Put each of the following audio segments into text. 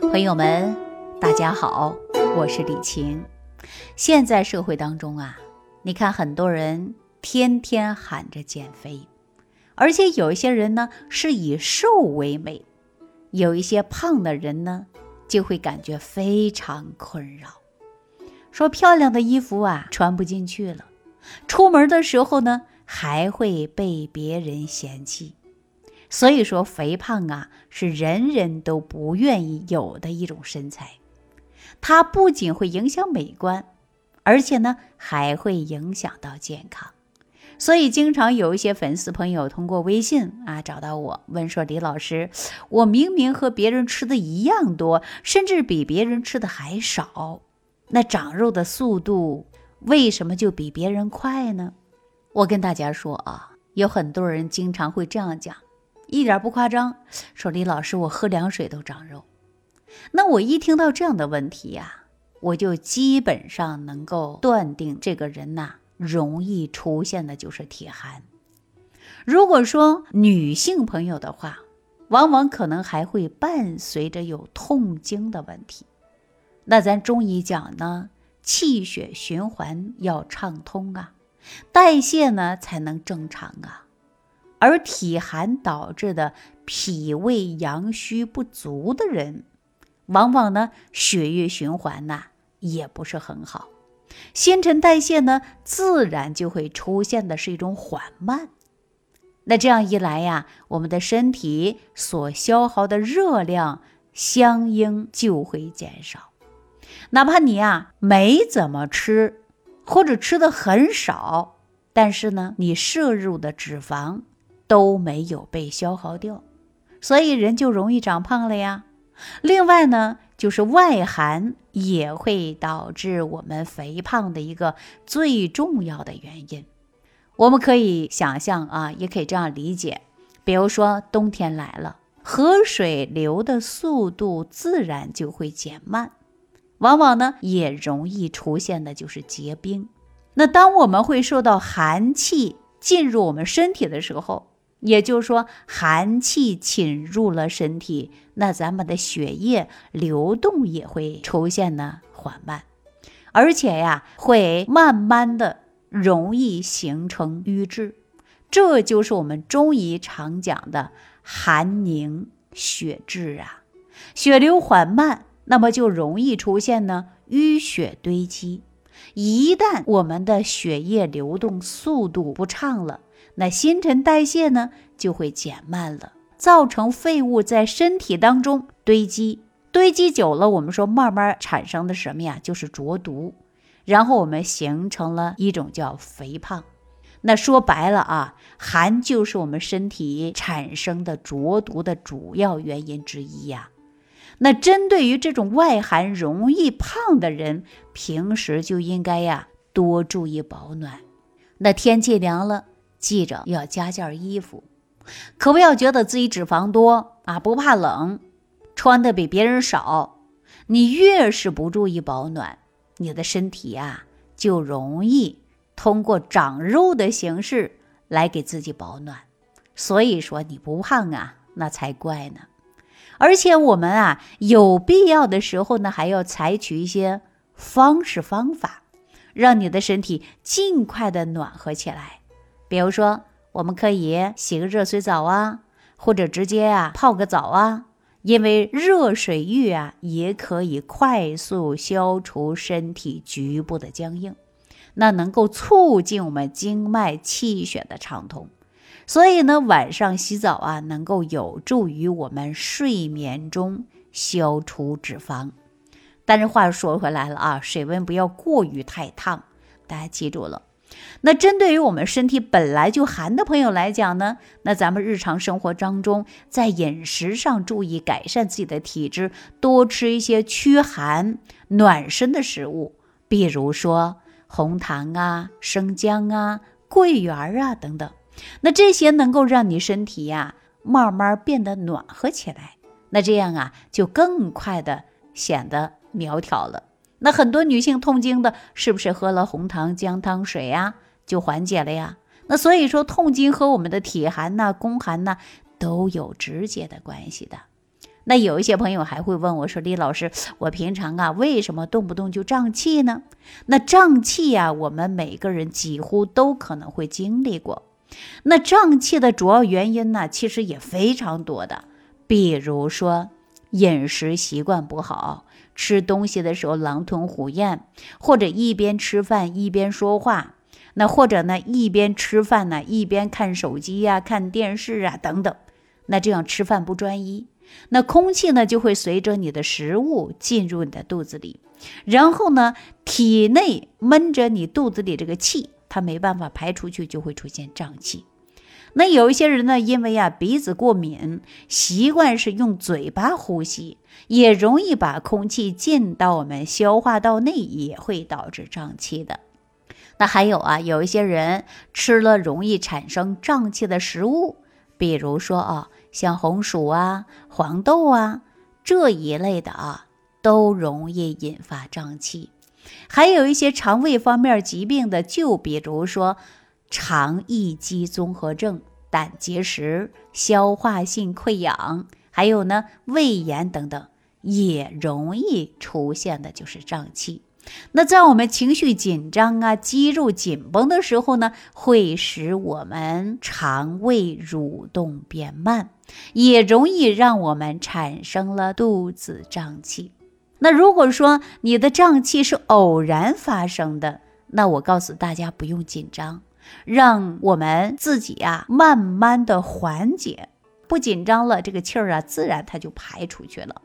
朋友们，大家好，我是李晴。现在社会当中啊，你看很多人天天喊着减肥，而且有一些人呢是以瘦为美，有一些胖的人呢就会感觉非常困扰，说漂亮的衣服啊穿不进去了，出门的时候呢还会被别人嫌弃。所以说，肥胖啊是人人都不愿意有的一种身材，它不仅会影响美观，而且呢还会影响到健康。所以，经常有一些粉丝朋友通过微信啊找到我，问说：“李老师，我明明和别人吃的一样多，甚至比别人吃的还少，那长肉的速度为什么就比别人快呢？”我跟大家说啊，有很多人经常会这样讲。一点不夸张，说李老师，我喝凉水都长肉。那我一听到这样的问题呀，我就基本上能够断定这个人呐，容易出现的就是体寒。如果说女性朋友的话，往往可能还会伴随着有痛经的问题。那咱中医讲呢，气血循环要畅通啊，代谢呢才能正常啊。而体寒导致的脾胃阳虚不足的人，往往呢血液循环呐也不是很好，新陈代谢呢自然就会出现的是一种缓慢。那这样一来呀，我们的身体所消耗的热量相应就会减少。哪怕你呀没怎么吃，或者吃的很少，但是呢你摄入的脂肪。都没有被消耗掉，所以人就容易长胖了呀。另外呢，就是外寒也会导致我们肥胖的一个最重要的原因。我们可以想象啊，也可以这样理解，比如说冬天来了，河水流的速度自然就会减慢，往往呢也容易出现的就是结冰。那当我们会受到寒气进入我们身体的时候，也就是说，寒气侵入了身体，那咱们的血液流动也会出现呢缓慢，而且呀，会慢慢的容易形成瘀滞，这就是我们中医常讲的寒凝血滞啊。血流缓慢，那么就容易出现呢淤血堆积。一旦我们的血液流动速度不畅了。那新陈代谢呢就会减慢了，造成废物在身体当中堆积，堆积久了，我们说慢慢产生的什么呀？就是浊毒，然后我们形成了一种叫肥胖。那说白了啊，寒就是我们身体产生的浊毒的主要原因之一呀。那针对于这种外寒容易胖的人，平时就应该呀多注意保暖。那天气凉了。记着要加件衣服，可不要觉得自己脂肪多啊，不怕冷，穿的比别人少。你越是不注意保暖，你的身体呀就容易通过长肉的形式来给自己保暖。所以说你不胖啊，那才怪呢。而且我们啊有必要的时候呢，还要采取一些方式方法，让你的身体尽快的暖和起来。比如说，我们可以洗个热水澡啊，或者直接啊泡个澡啊，因为热水浴啊也可以快速消除身体局部的僵硬，那能够促进我们经脉气血的畅通。所以呢，晚上洗澡啊，能够有助于我们睡眠中消除脂肪。但是话说回来了啊，水温不要过于太烫，大家记住了。那针对于我们身体本来就寒的朋友来讲呢，那咱们日常生活当中，在饮食上注意改善自己的体质，多吃一些驱寒暖身的食物，比如说红糖啊、生姜啊、桂圆啊等等。那这些能够让你身体呀慢慢变得暖和起来，那这样啊就更快的显得苗条了。那很多女性痛经的，是不是喝了红糖姜汤水呀，就缓解了呀？那所以说，痛经和我们的体寒呐、宫寒呐都有直接的关系的。那有一些朋友还会问我说：“李老师，我平常啊，为什么动不动就胀气呢？”那胀气呀，我们每个人几乎都可能会经历过。那胀气的主要原因呢，其实也非常多的，比如说饮食习惯不好，吃东西的时候狼吞虎咽，或者一边吃饭一边说话，那或者呢一边吃饭呢一边看手机呀、看电视啊等等，那这样吃饭不专一。那空气呢，就会随着你的食物进入你的肚子里，然后呢，体内闷着你肚子里这个气，它没办法排出去，就会出现胀气。那有一些人呢，因为啊鼻子过敏，习惯是用嘴巴呼吸，也容易把空气进到我们消化道内，也会导致胀气的。那还有啊，有一些人吃了容易产生胀气的食物，比如说啊。像红薯啊、黄豆啊这一类的啊，都容易引发胀气。还有一些肠胃方面疾病的，就比如说肠易激综合症、胆结石、消化性溃疡，还有呢胃炎等等，也容易出现的就是胀气。那在我们情绪紧张啊、肌肉紧绷的时候呢，会使我们肠胃蠕动变慢，也容易让我们产生了肚子胀气。那如果说你的胀气是偶然发生的，那我告诉大家不用紧张，让我们自己啊慢慢的缓解，不紧张了，这个气儿啊自然它就排出去了。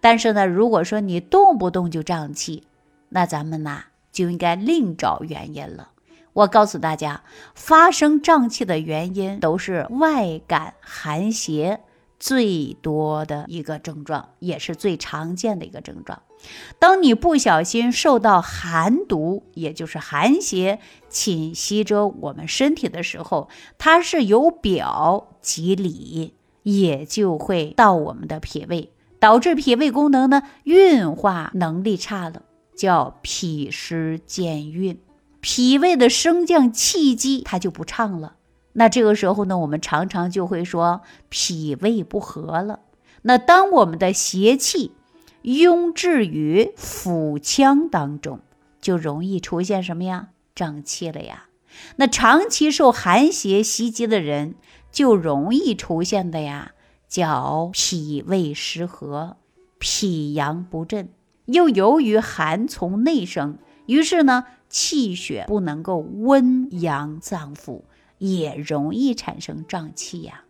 但是呢，如果说你动不动就胀气，那咱们呢就应该另找原因了。我告诉大家，发生胀气的原因都是外感寒邪最多的一个症状，也是最常见的一个症状。当你不小心受到寒毒，也就是寒邪侵袭着我们身体的时候，它是由表及里，也就会到我们的脾胃，导致脾胃功能呢运化能力差了。叫脾湿兼运，脾胃的升降气机它就不畅了。那这个时候呢，我们常常就会说脾胃不和了。那当我们的邪气拥滞于腹腔当中，就容易出现什么呀？胀气了呀。那长期受寒邪袭击的人，就容易出现的呀，叫脾胃失和，脾阳不振。又由于寒从内生，于是呢，气血不能够温阳脏腑，也容易产生胀气呀。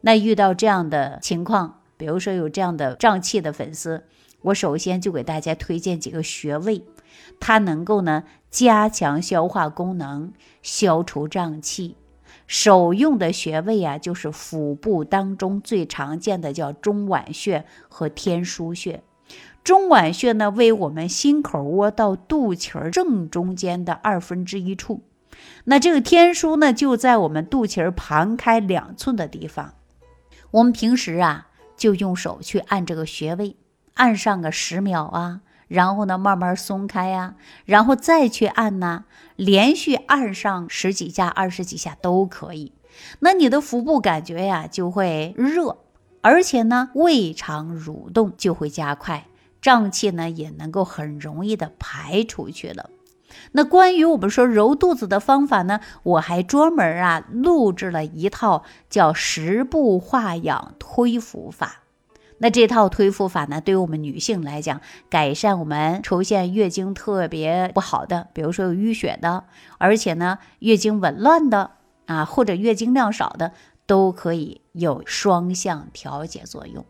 那遇到这样的情况，比如说有这样的胀气的粉丝，我首先就给大家推荐几个穴位，它能够呢加强消化功能，消除胀气。首用的穴位啊，就是腹部当中最常见的叫中脘穴和天枢穴。中脘穴呢，为我们心口窝到肚脐儿正中间的二分之一处。那这个天枢呢，就在我们肚脐儿旁开两寸的地方。我们平时啊，就用手去按这个穴位，按上个十秒啊，然后呢，慢慢松开呀，然后再去按呐，连续按上十几下、二十几下都可以。那你的腹部感觉呀，就会热，而且呢，胃肠蠕动就会加快。胀气呢也能够很容易的排出去了。那关于我们说揉肚子的方法呢，我还专门啊录制了一套叫十步化养推腹法。那这套推腹法呢，对于我们女性来讲，改善我们出现月经特别不好的，比如说有淤血的，而且呢月经紊乱的啊，或者月经量少的，都可以有双向调节作用。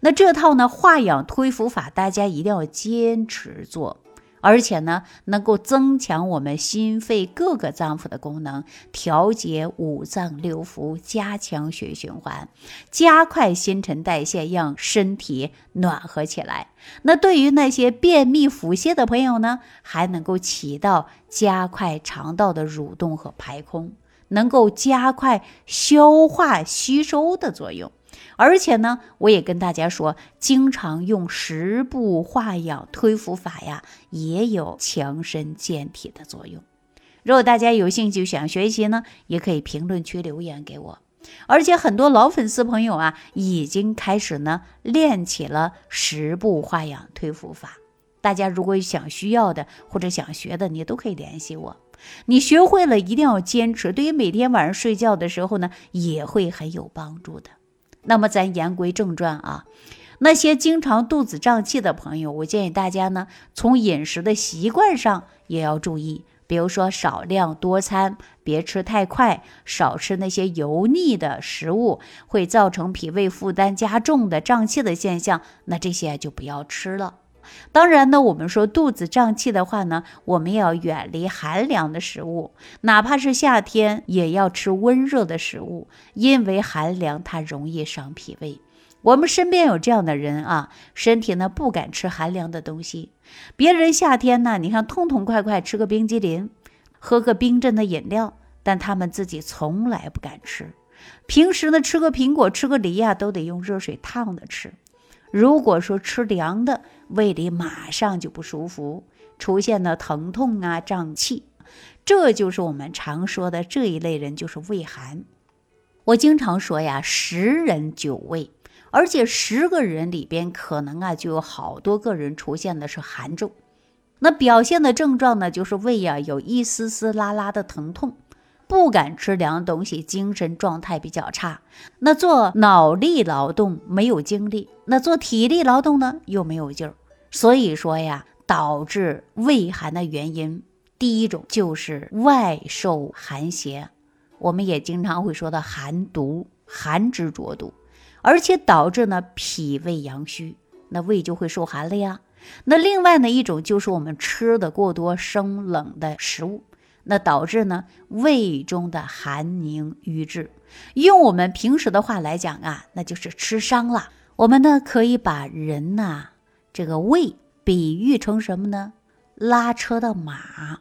那这套呢化养推腹法，大家一定要坚持做，而且呢能够增强我们心肺各个脏腑的功能，调节五脏六腑，加强血液循环，加快新陈代谢，让身体暖和起来。那对于那些便秘腹泻的朋友呢，还能够起到加快肠道的蠕动和排空，能够加快消化吸收的作用。而且呢，我也跟大家说，经常用十步化养推腹法呀，也有强身健体的作用。如果大家有兴趣想学习呢，也可以评论区留言给我。而且很多老粉丝朋友啊，已经开始呢练起了十步化养推腹法。大家如果想需要的或者想学的，你都可以联系我。你学会了一定要坚持，对于每天晚上睡觉的时候呢，也会很有帮助的。那么咱言归正传啊，那些经常肚子胀气的朋友，我建议大家呢，从饮食的习惯上也要注意。比如说少量多餐，别吃太快，少吃那些油腻的食物，会造成脾胃负担加重的胀气的现象，那这些就不要吃了。当然呢，我们说肚子胀气的话呢，我们要远离寒凉的食物，哪怕是夏天也要吃温热的食物，因为寒凉它容易伤脾胃。我们身边有这样的人啊，身体呢不敢吃寒凉的东西。别人夏天呢，你看痛痛快快吃个冰激凌，喝个冰镇的饮料，但他们自己从来不敢吃。平时呢，吃个苹果、吃个梨呀，都得用热水烫的吃。如果说吃凉的，胃里马上就不舒服，出现了疼痛啊、胀气，这就是我们常说的这一类人，就是胃寒。我经常说呀，十人九胃。而且十个人里边，可能啊就有好多个人出现的是寒症，那表现的症状呢，就是胃呀有一丝丝拉拉的疼痛，不敢吃凉东西，精神状态比较差。那做脑力劳动没有精力，那做体力劳动呢又没有劲儿。所以说呀，导致胃寒的原因，第一种就是外受寒邪，我们也经常会说到寒毒，寒之浊毒。而且导致呢脾胃阳虚，那胃就会受寒了呀。那另外呢一种就是我们吃的过多生冷的食物，那导致呢胃中的寒凝瘀滞。用我们平时的话来讲啊，那就是吃伤了。我们呢可以把人呐这个胃比喻成什么呢？拉车的马。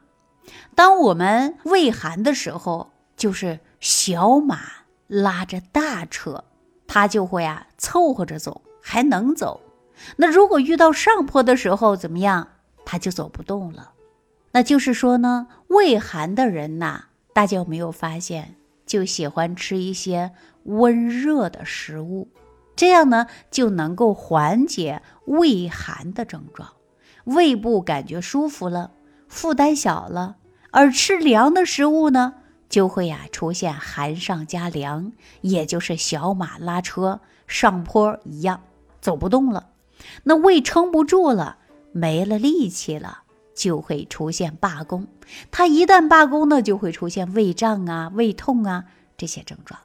当我们胃寒的时候，就是小马拉着大车。它就会啊凑合着走，还能走。那如果遇到上坡的时候怎么样？他就走不动了。那就是说呢，胃寒的人呐，大家有没有发现，就喜欢吃一些温热的食物，这样呢就能够缓解胃寒的症状，胃部感觉舒服了，负担小了。而吃凉的食物呢？就会呀出现寒上加凉，也就是小马拉车上坡一样，走不动了。那胃撑不住了，没了力气了，就会出现罢工。它一旦罢工呢，就会出现胃胀啊、胃痛啊这些症状。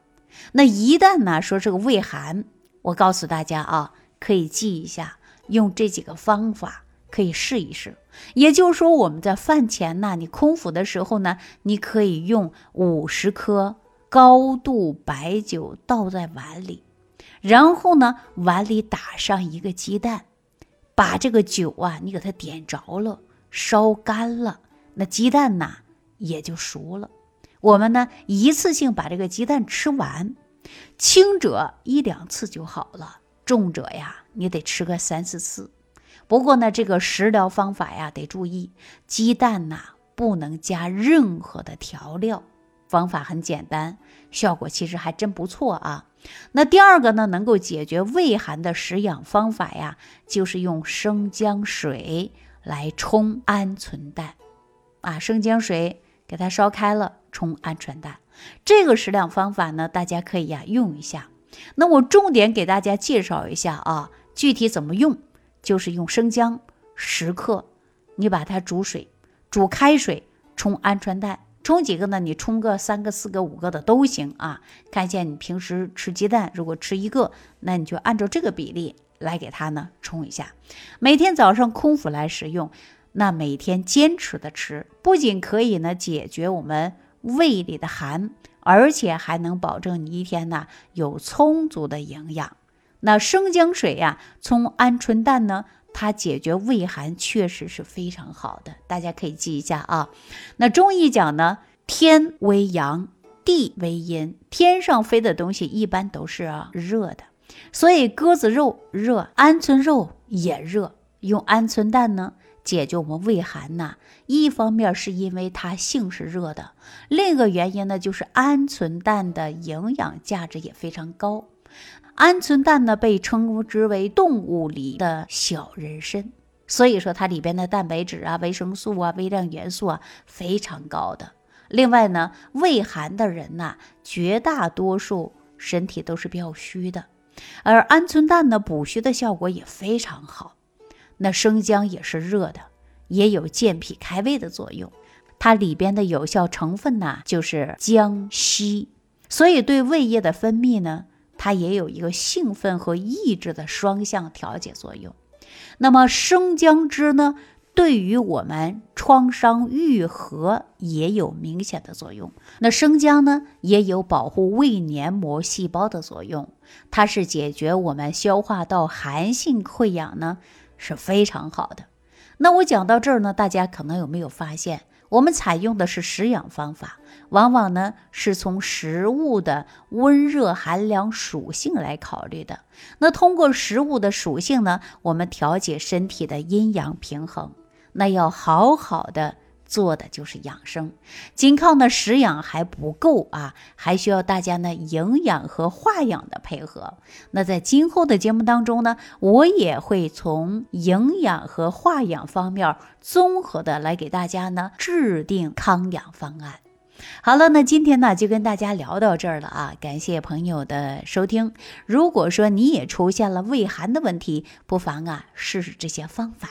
那一旦呢说这个胃寒，我告诉大家啊，可以记一下，用这几个方法。可以试一试，也就是说，我们在饭前呢，你空腹的时候呢，你可以用五十克高度白酒倒在碗里，然后呢，碗里打上一个鸡蛋，把这个酒啊，你给它点着了，烧干了，那鸡蛋呐也就熟了。我们呢，一次性把这个鸡蛋吃完，轻者一两次就好了，重者呀，你得吃个三四次。不过呢，这个食疗方法呀，得注意，鸡蛋呐不能加任何的调料。方法很简单，效果其实还真不错啊。那第二个呢，能够解决胃寒的食养方法呀，就是用生姜水来冲鹌鹑蛋。啊，生姜水给它烧开了，冲鹌鹑蛋。这个食疗方法呢，大家可以呀用一下。那我重点给大家介绍一下啊，具体怎么用。就是用生姜十克，你把它煮水，煮开水冲鹌鹑蛋，冲几个呢？你冲个三个、四个、五个的都行啊。看一下你平时吃鸡蛋，如果吃一个，那你就按照这个比例来给它呢冲一下。每天早上空腹来食用，那每天坚持的吃，不仅可以呢解决我们胃里的寒，而且还能保证你一天呢有充足的营养。那生姜水呀，冲鹌鹑蛋呢，它解决胃寒确实是非常好的，大家可以记一下啊。那中医讲呢，天为阳，地为阴，天上飞的东西一般都是啊热的，所以鸽子肉热，鹌鹑肉也热，用鹌鹑蛋呢解决我们胃寒呐，一方面是因为它性是热的，另一个原因呢就是鹌鹑蛋的营养价值也非常高。鹌鹑蛋呢被称之为动物里的小人参，所以说它里边的蛋白质啊、维生素啊、微量元素啊非常高的。另外呢，胃寒的人呐，绝大多数身体都是比较虚的，而鹌鹑蛋呢补虚的效果也非常好。那生姜也是热的，也有健脾开胃的作用。它里边的有效成分呢就是姜烯，所以对胃液的分泌呢，它也有一个兴奋和抑制的双向调节作用。那么生姜汁呢？对于我们创伤愈合也有明显的作用。那生姜呢，也有保护胃黏膜细胞的作用，它是解决我们消化道寒性溃疡呢，是非常好的。那我讲到这儿呢，大家可能有没有发现？我们采用的是食养方法，往往呢是从食物的温热寒凉属性来考虑的。那通过食物的属性呢，我们调节身体的阴阳平衡。那要好好的做的就是养生，仅靠呢食养还不够啊，还需要大家呢营养和化养的配合。那在今后的节目当中呢，我也会从营养和化养方面综合的来给大家呢制定康养方案。好了，那今天呢就跟大家聊到这儿了啊，感谢朋友的收听。如果说你也出现了胃寒的问题，不妨啊试试这些方法。